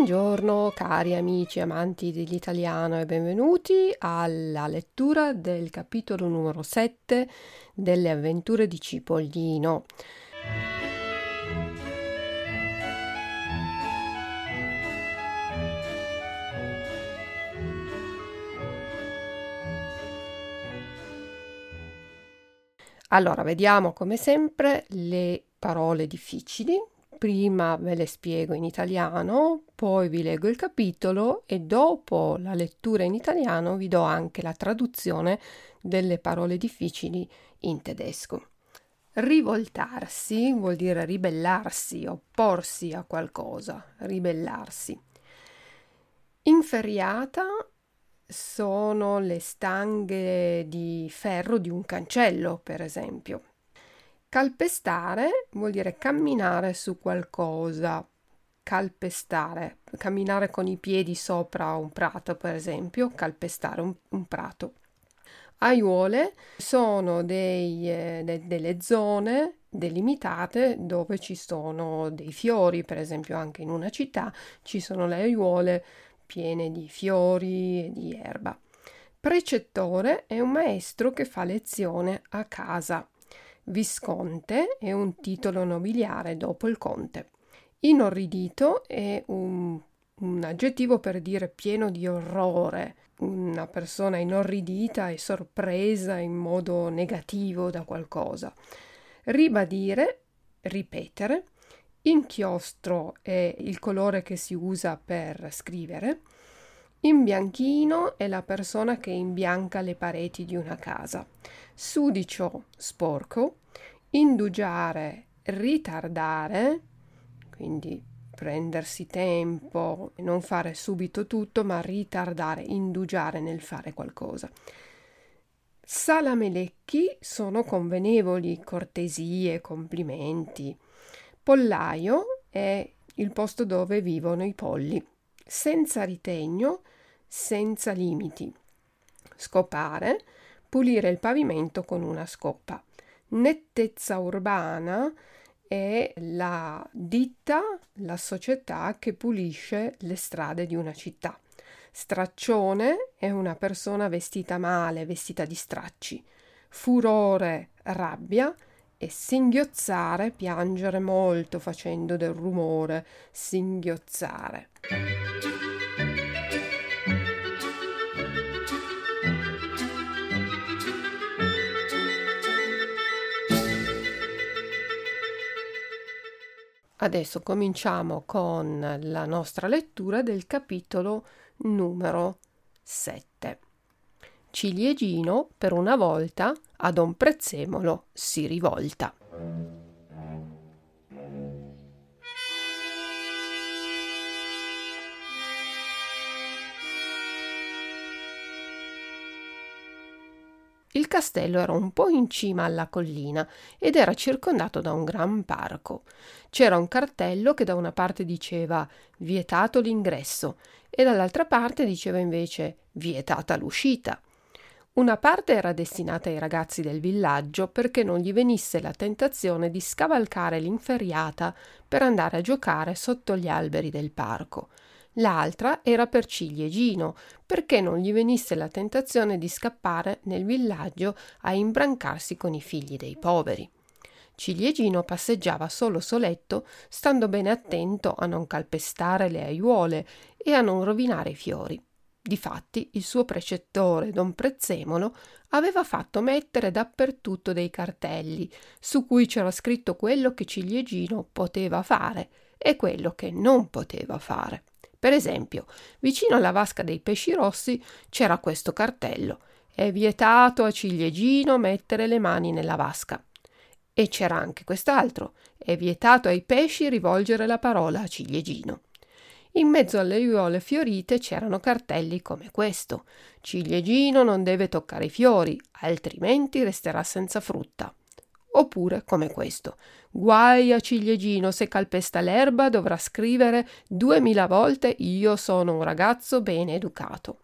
Buongiorno cari amici amanti dell'italiano e benvenuti alla lettura del capitolo numero 7 delle avventure di Cipollino. Allora, vediamo come sempre le parole difficili. Prima ve le spiego in italiano, poi vi leggo il capitolo e dopo la lettura in italiano vi do anche la traduzione delle parole difficili in tedesco. Rivoltarsi vuol dire ribellarsi, opporsi a qualcosa, ribellarsi. Inferriata sono le stanghe di ferro di un cancello, per esempio. Calpestare vuol dire camminare su qualcosa, calpestare, camminare con i piedi sopra un prato, per esempio, calpestare un, un prato. Aiuole sono dei, eh, de, delle zone delimitate dove ci sono dei fiori, per esempio anche in una città ci sono le aiuole piene di fiori e di erba. Precettore è un maestro che fa lezione a casa. Visconte è un titolo nobiliare dopo il conte. Inorridito è un, un aggettivo per dire pieno di orrore, una persona inorridita e sorpresa in modo negativo da qualcosa. Ribadire, ripetere, Inchiostro è il colore che si usa per scrivere. Imbianchino è la persona che imbianca le pareti di una casa. Sudicio, sporco. Indugiare, ritardare, quindi prendersi tempo non fare subito tutto, ma ritardare, indugiare nel fare qualcosa. Salamelecchi sono convenevoli, cortesie, complimenti. Pollaio è il posto dove vivono i polli, senza ritegno, senza limiti. Scopare, pulire il pavimento con una scopa. Nettezza urbana è la ditta, la società che pulisce le strade di una città. Straccione è una persona vestita male, vestita di stracci. Furore, rabbia e singhiozzare, piangere molto facendo del rumore, singhiozzare. Adesso cominciamo con la nostra lettura del capitolo numero 7. Ciliegino per una volta a Don Prezzemolo si rivolta. Il castello era un po' in cima alla collina ed era circondato da un gran parco. C'era un cartello che da una parte diceva vietato l'ingresso e dall'altra parte diceva invece vietata l'uscita. Una parte era destinata ai ragazzi del villaggio perché non gli venisse la tentazione di scavalcare l'inferriata per andare a giocare sotto gli alberi del parco. L'altra era per ciliegino, perché non gli venisse la tentazione di scappare nel villaggio a imbrancarsi con i figli dei poveri. Ciliegino passeggiava solo soletto, stando bene attento a non calpestare le aiuole e a non rovinare i fiori. Difatti il suo precettore, don Prezzemolo, aveva fatto mettere dappertutto dei cartelli su cui c'era scritto quello che Ciliegino poteva fare e quello che non poteva fare. Per esempio, vicino alla vasca dei pesci rossi c'era questo cartello è vietato a Ciliegino mettere le mani nella vasca. E c'era anche quest'altro è vietato ai pesci rivolgere la parola a Ciliegino. In mezzo alle aiuole fiorite c'erano cartelli come questo. Ciliegino non deve toccare i fiori, altrimenti resterà senza frutta. Oppure come questo. Guai a ciliegino se calpesta l'erba dovrà scrivere duemila volte io sono un ragazzo bene educato.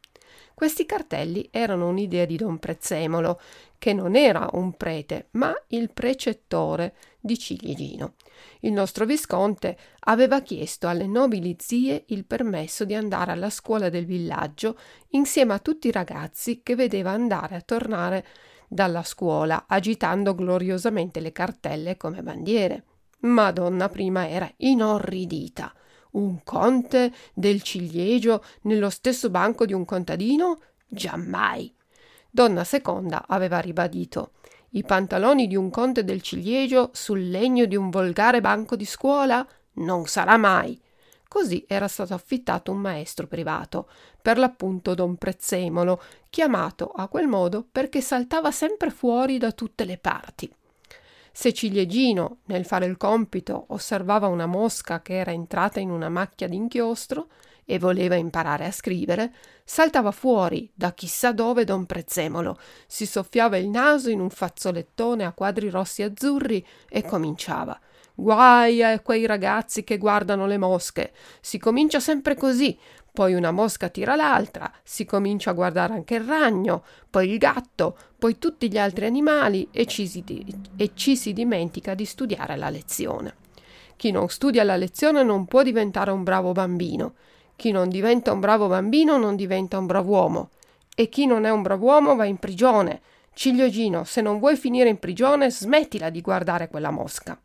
Questi cartelli erano un'idea di don Prezzemolo, che non era un prete, ma il precettore di Ciliegino. Il nostro visconte aveva chiesto alle nobili zie il permesso di andare alla scuola del villaggio insieme a tutti i ragazzi che vedeva andare a tornare dalla scuola agitando gloriosamente le cartelle come bandiere. Madonna prima era inorridita un conte del ciliegio nello stesso banco di un contadino? Giammai. Donna Seconda aveva ribadito i pantaloni di un conte del ciliegio sul legno di un volgare banco di scuola? Non sarà mai. Così era stato affittato un maestro privato, per l'appunto don Prezzemolo, chiamato a quel modo perché saltava sempre fuori da tutte le parti. Se Ciliegino, nel fare il compito, osservava una mosca che era entrata in una macchia d'inchiostro e voleva imparare a scrivere, saltava fuori da chissà dove don Prezzemolo, si soffiava il naso in un fazzolettone a quadri rossi e azzurri e cominciava. Guai a quei ragazzi che guardano le mosche. Si comincia sempre così. Poi una mosca tira l'altra, si comincia a guardare anche il ragno, poi il gatto, poi tutti gli altri animali e ci si, e ci si dimentica di studiare la lezione. Chi non studia la lezione non può diventare un bravo bambino. Chi non diventa un bravo bambino non diventa un bravo uomo. E chi non è un bravo uomo va in prigione. Ciliegino, se non vuoi finire in prigione, smettila di guardare quella mosca.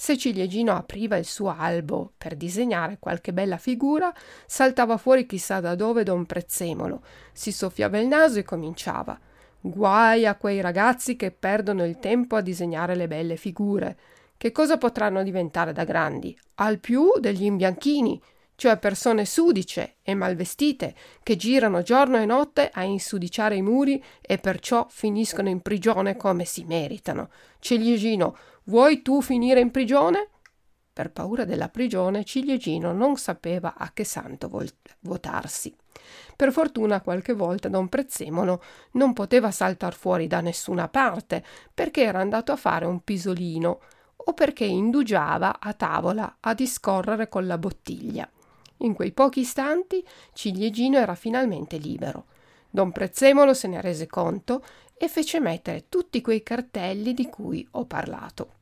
Se Ciliegino apriva il suo albo per disegnare qualche bella figura, saltava fuori chissà da dove don Prezzemolo, si soffiava il naso e cominciava. Guai a quei ragazzi che perdono il tempo a disegnare le belle figure. Che cosa potranno diventare da grandi? Al più degli imbianchini, cioè persone sudice e malvestite che girano giorno e notte a insudiciare i muri e perciò finiscono in prigione come si meritano. Ciliegino, Vuoi tu finire in prigione? Per paura della prigione, Ciliegino non sapeva a che santo vol- votarsi. Per fortuna qualche volta don Prezzemolo non poteva saltar fuori da nessuna parte perché era andato a fare un pisolino o perché indugiava a tavola a discorrere con la bottiglia. In quei pochi istanti Ciliegino era finalmente libero. Don Prezzemolo se ne rese conto e fece mettere tutti quei cartelli di cui ho parlato.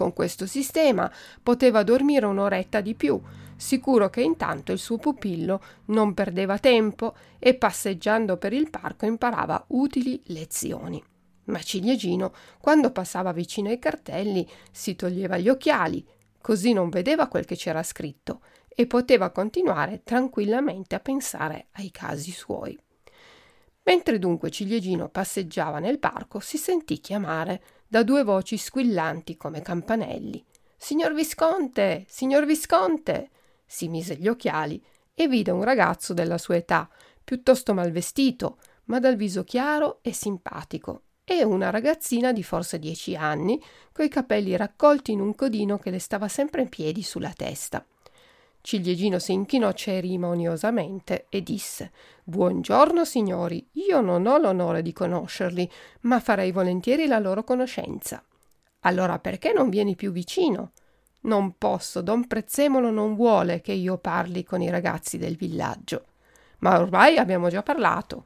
Con questo sistema poteva dormire un'oretta di più, sicuro che intanto il suo pupillo non perdeva tempo e passeggiando per il parco imparava utili lezioni. Ma Ciliegino, quando passava vicino ai cartelli, si toglieva gli occhiali, così non vedeva quel che c'era scritto e poteva continuare tranquillamente a pensare ai casi suoi. Mentre dunque Ciliegino passeggiava nel parco, si sentì chiamare da due voci squillanti come campanelli. Signor Visconte, signor Visconte. Si mise gli occhiali e vide un ragazzo della sua età, piuttosto mal vestito, ma dal viso chiaro e simpatico, e una ragazzina di forse dieci anni, coi capelli raccolti in un codino che le stava sempre in piedi sulla testa. Ciliegino si inchinò cerimoniosamente e disse Buongiorno signori, io non ho l'onore di conoscerli, ma farei volentieri la loro conoscenza. Allora perché non vieni più vicino? Non posso, don Prezzemolo non vuole che io parli con i ragazzi del villaggio. Ma ormai abbiamo già parlato.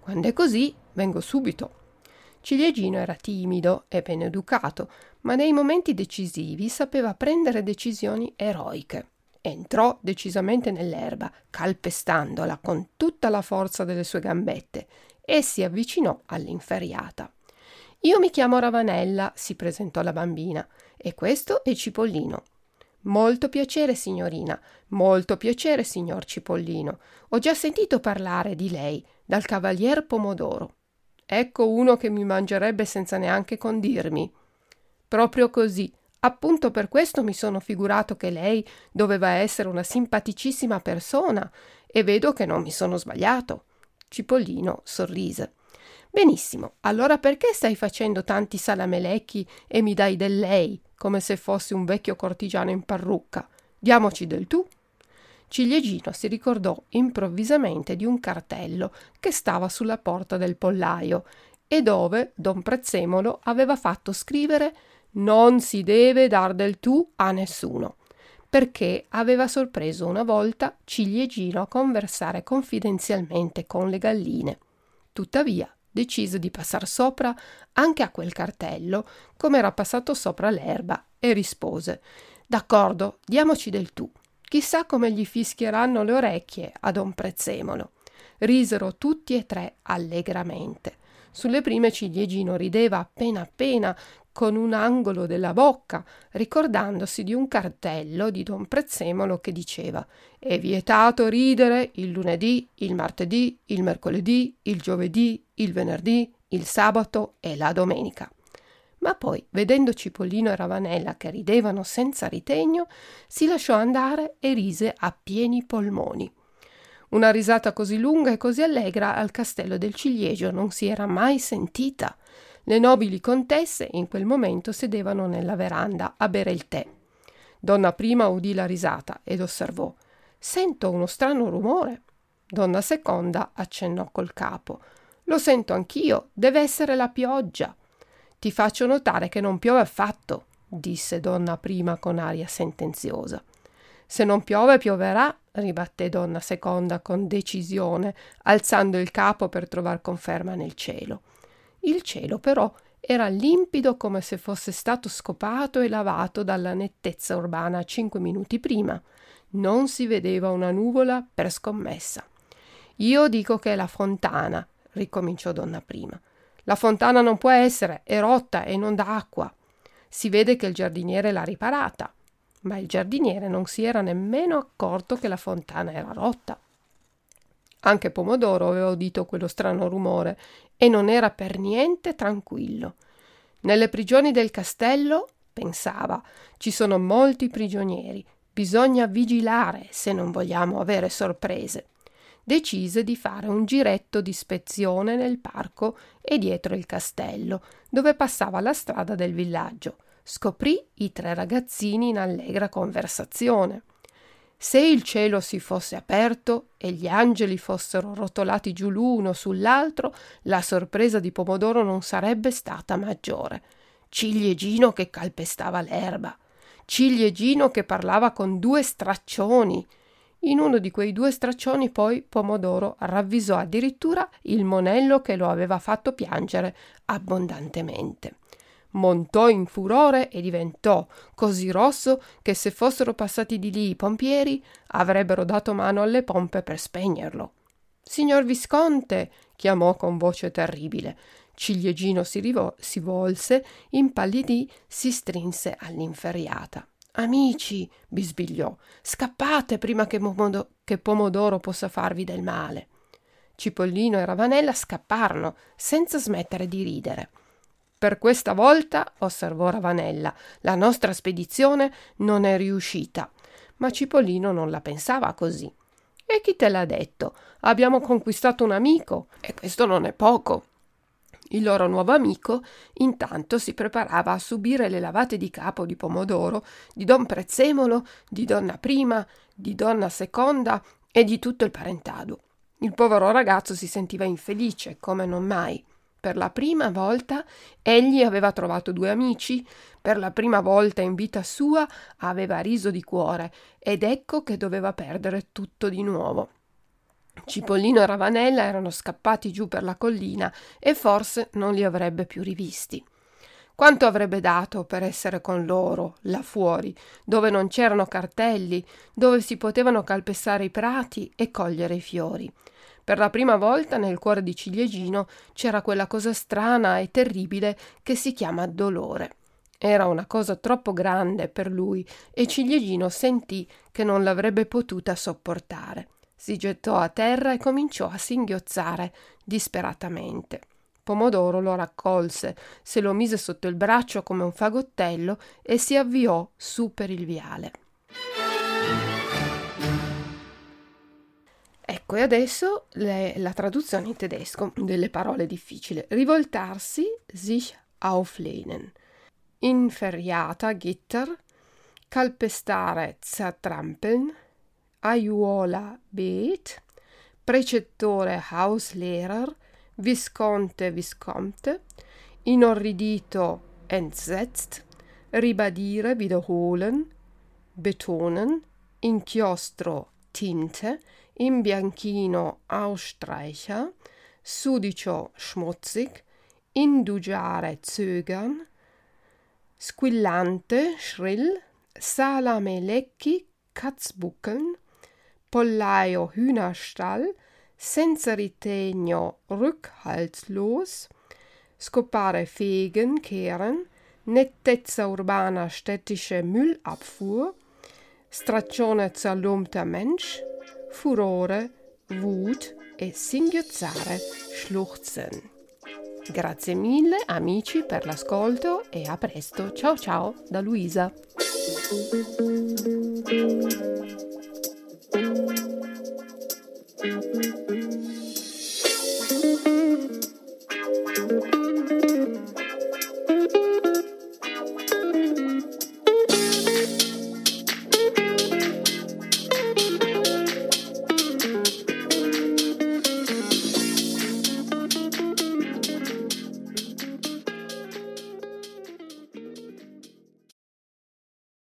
Quando è così, vengo subito. Ciliegino era timido e ben educato, ma nei momenti decisivi sapeva prendere decisioni eroiche. Entrò decisamente nell'erba, calpestandola con tutta la forza delle sue gambette, e si avvicinò all'inferriata. Io mi chiamo Ravanella, si presentò la bambina, e questo è Cipollino. Molto piacere, signorina, molto piacere, signor Cipollino. Ho già sentito parlare di lei dal cavalier Pomodoro. Ecco uno che mi mangerebbe senza neanche condirmi. Proprio così, Appunto per questo mi sono figurato che lei doveva essere una simpaticissima persona e vedo che non mi sono sbagliato. Cipollino sorrise. Benissimo, allora perché stai facendo tanti salamelecchi e mi dai del lei, come se fossi un vecchio cortigiano in parrucca? Diamoci del tu. Ciliegino si ricordò improvvisamente di un cartello che stava sulla porta del pollaio e dove don Prezzemolo aveva fatto scrivere non si deve dar del tu a nessuno. perché aveva sorpreso una volta Ciliegino a conversare confidenzialmente con le galline. Tuttavia decise di passar sopra anche a quel cartello, come era passato sopra l'erba, e rispose D'accordo, diamoci del tu. Chissà come gli fischieranno le orecchie a don Prezzemolo. Risero tutti e tre allegramente. Sulle prime ciliegino rideva appena appena con un angolo della bocca, ricordandosi di un cartello di don Prezzemolo che diceva È vietato ridere il lunedì, il martedì, il mercoledì, il giovedì, il venerdì, il sabato e la domenica. Ma poi, vedendo Cipollino e Ravanella che ridevano senza ritegno, si lasciò andare e rise a pieni polmoni. Una risata così lunga e così allegra al castello del ciliegio non si era mai sentita. Le nobili contesse in quel momento sedevano nella veranda a bere il tè. Donna prima udì la risata ed osservò Sento uno strano rumore. Donna seconda accennò col capo. Lo sento anch'io, deve essere la pioggia. Ti faccio notare che non piove affatto, disse donna prima con aria sentenziosa. Se non piove, pioverà, ribatté donna seconda con decisione, alzando il capo per trovar conferma nel cielo. Il cielo, però, era limpido come se fosse stato scopato e lavato dalla nettezza urbana cinque minuti prima. Non si vedeva una nuvola per scommessa. Io dico che è la fontana, ricominciò donna prima. La fontana non può essere, è rotta e non dà acqua. Si vede che il giardiniere l'ha riparata ma il giardiniere non si era nemmeno accorto che la fontana era rotta. Anche Pomodoro aveva udito quello strano rumore e non era per niente tranquillo. Nelle prigioni del castello, pensava, ci sono molti prigionieri, bisogna vigilare se non vogliamo avere sorprese. Decise di fare un giretto di ispezione nel parco e dietro il castello, dove passava la strada del villaggio scoprì i tre ragazzini in allegra conversazione. Se il cielo si fosse aperto e gli angeli fossero rotolati giù l'uno sull'altro, la sorpresa di Pomodoro non sarebbe stata maggiore. Ciliegino che calpestava l'erba, Ciliegino che parlava con due straccioni. In uno di quei due straccioni poi Pomodoro ravvisò addirittura il monello che lo aveva fatto piangere abbondantemente montò in furore e diventò così rosso che se fossero passati di lì i pompieri avrebbero dato mano alle pompe per spegnerlo. Signor Visconte, chiamò con voce terribile. Ciliegino si, rivol- si volse, impallidì, si strinse all'inferriata. Amici, bisbigliò, scappate prima che, Momodo- che Pomodoro possa farvi del male. Cipollino e Ravanella scapparono senza smettere di ridere. Per questa volta, osservò Ravanella, la nostra spedizione non è riuscita. Ma Cipollino non la pensava così. E chi te l'ha detto? Abbiamo conquistato un amico, e questo non è poco. Il loro nuovo amico intanto si preparava a subire le lavate di capo di pomodoro di don Prezzemolo, di donna prima, di donna seconda e di tutto il parentado. Il povero ragazzo si sentiva infelice come non mai. Per la prima volta egli aveva trovato due amici, per la prima volta in vita sua aveva riso di cuore ed ecco che doveva perdere tutto di nuovo. Cipollino e Ravanella erano scappati giù per la collina e forse non li avrebbe più rivisti. Quanto avrebbe dato per essere con loro, là fuori, dove non c'erano cartelli, dove si potevano calpestare i prati e cogliere i fiori. Per la prima volta nel cuore di Ciliegino c'era quella cosa strana e terribile che si chiama dolore. Era una cosa troppo grande per lui e Ciliegino sentì che non l'avrebbe potuta sopportare. Si gettò a terra e cominciò a singhiozzare disperatamente. Pomodoro lo raccolse, se lo mise sotto il braccio come un fagottello e si avviò su per il viale. Ecco, e adesso le, la traduzione in tedesco delle parole difficili. Rivoltarsi, sich auflehnen. Inferriata, Gitter. Calpestare, zertrampeln. Aiuola, Beet. Precettore, Hauslehrer. Visconte, Visconte. Inorridito, entsetzt. Ribadire, wiederholen. betonen, inchiostro, tinte, imbianchino, ausstreicher, sudicio, schmutzig, indugiare, zögern, squillante, schrill, salame lecchi, Katzbuckeln, Pollaio Hühnerstall, senza ritegno rückhaltslos, scopare fegen, kehren, nettezza urbana städtische Müllabfuhr, straccione zerlumpter Mensch, furore, Wut e singhiozzare, schluchzen. Grazie mille amici per l'ascolto e a presto. Ciao ciao da Luisa.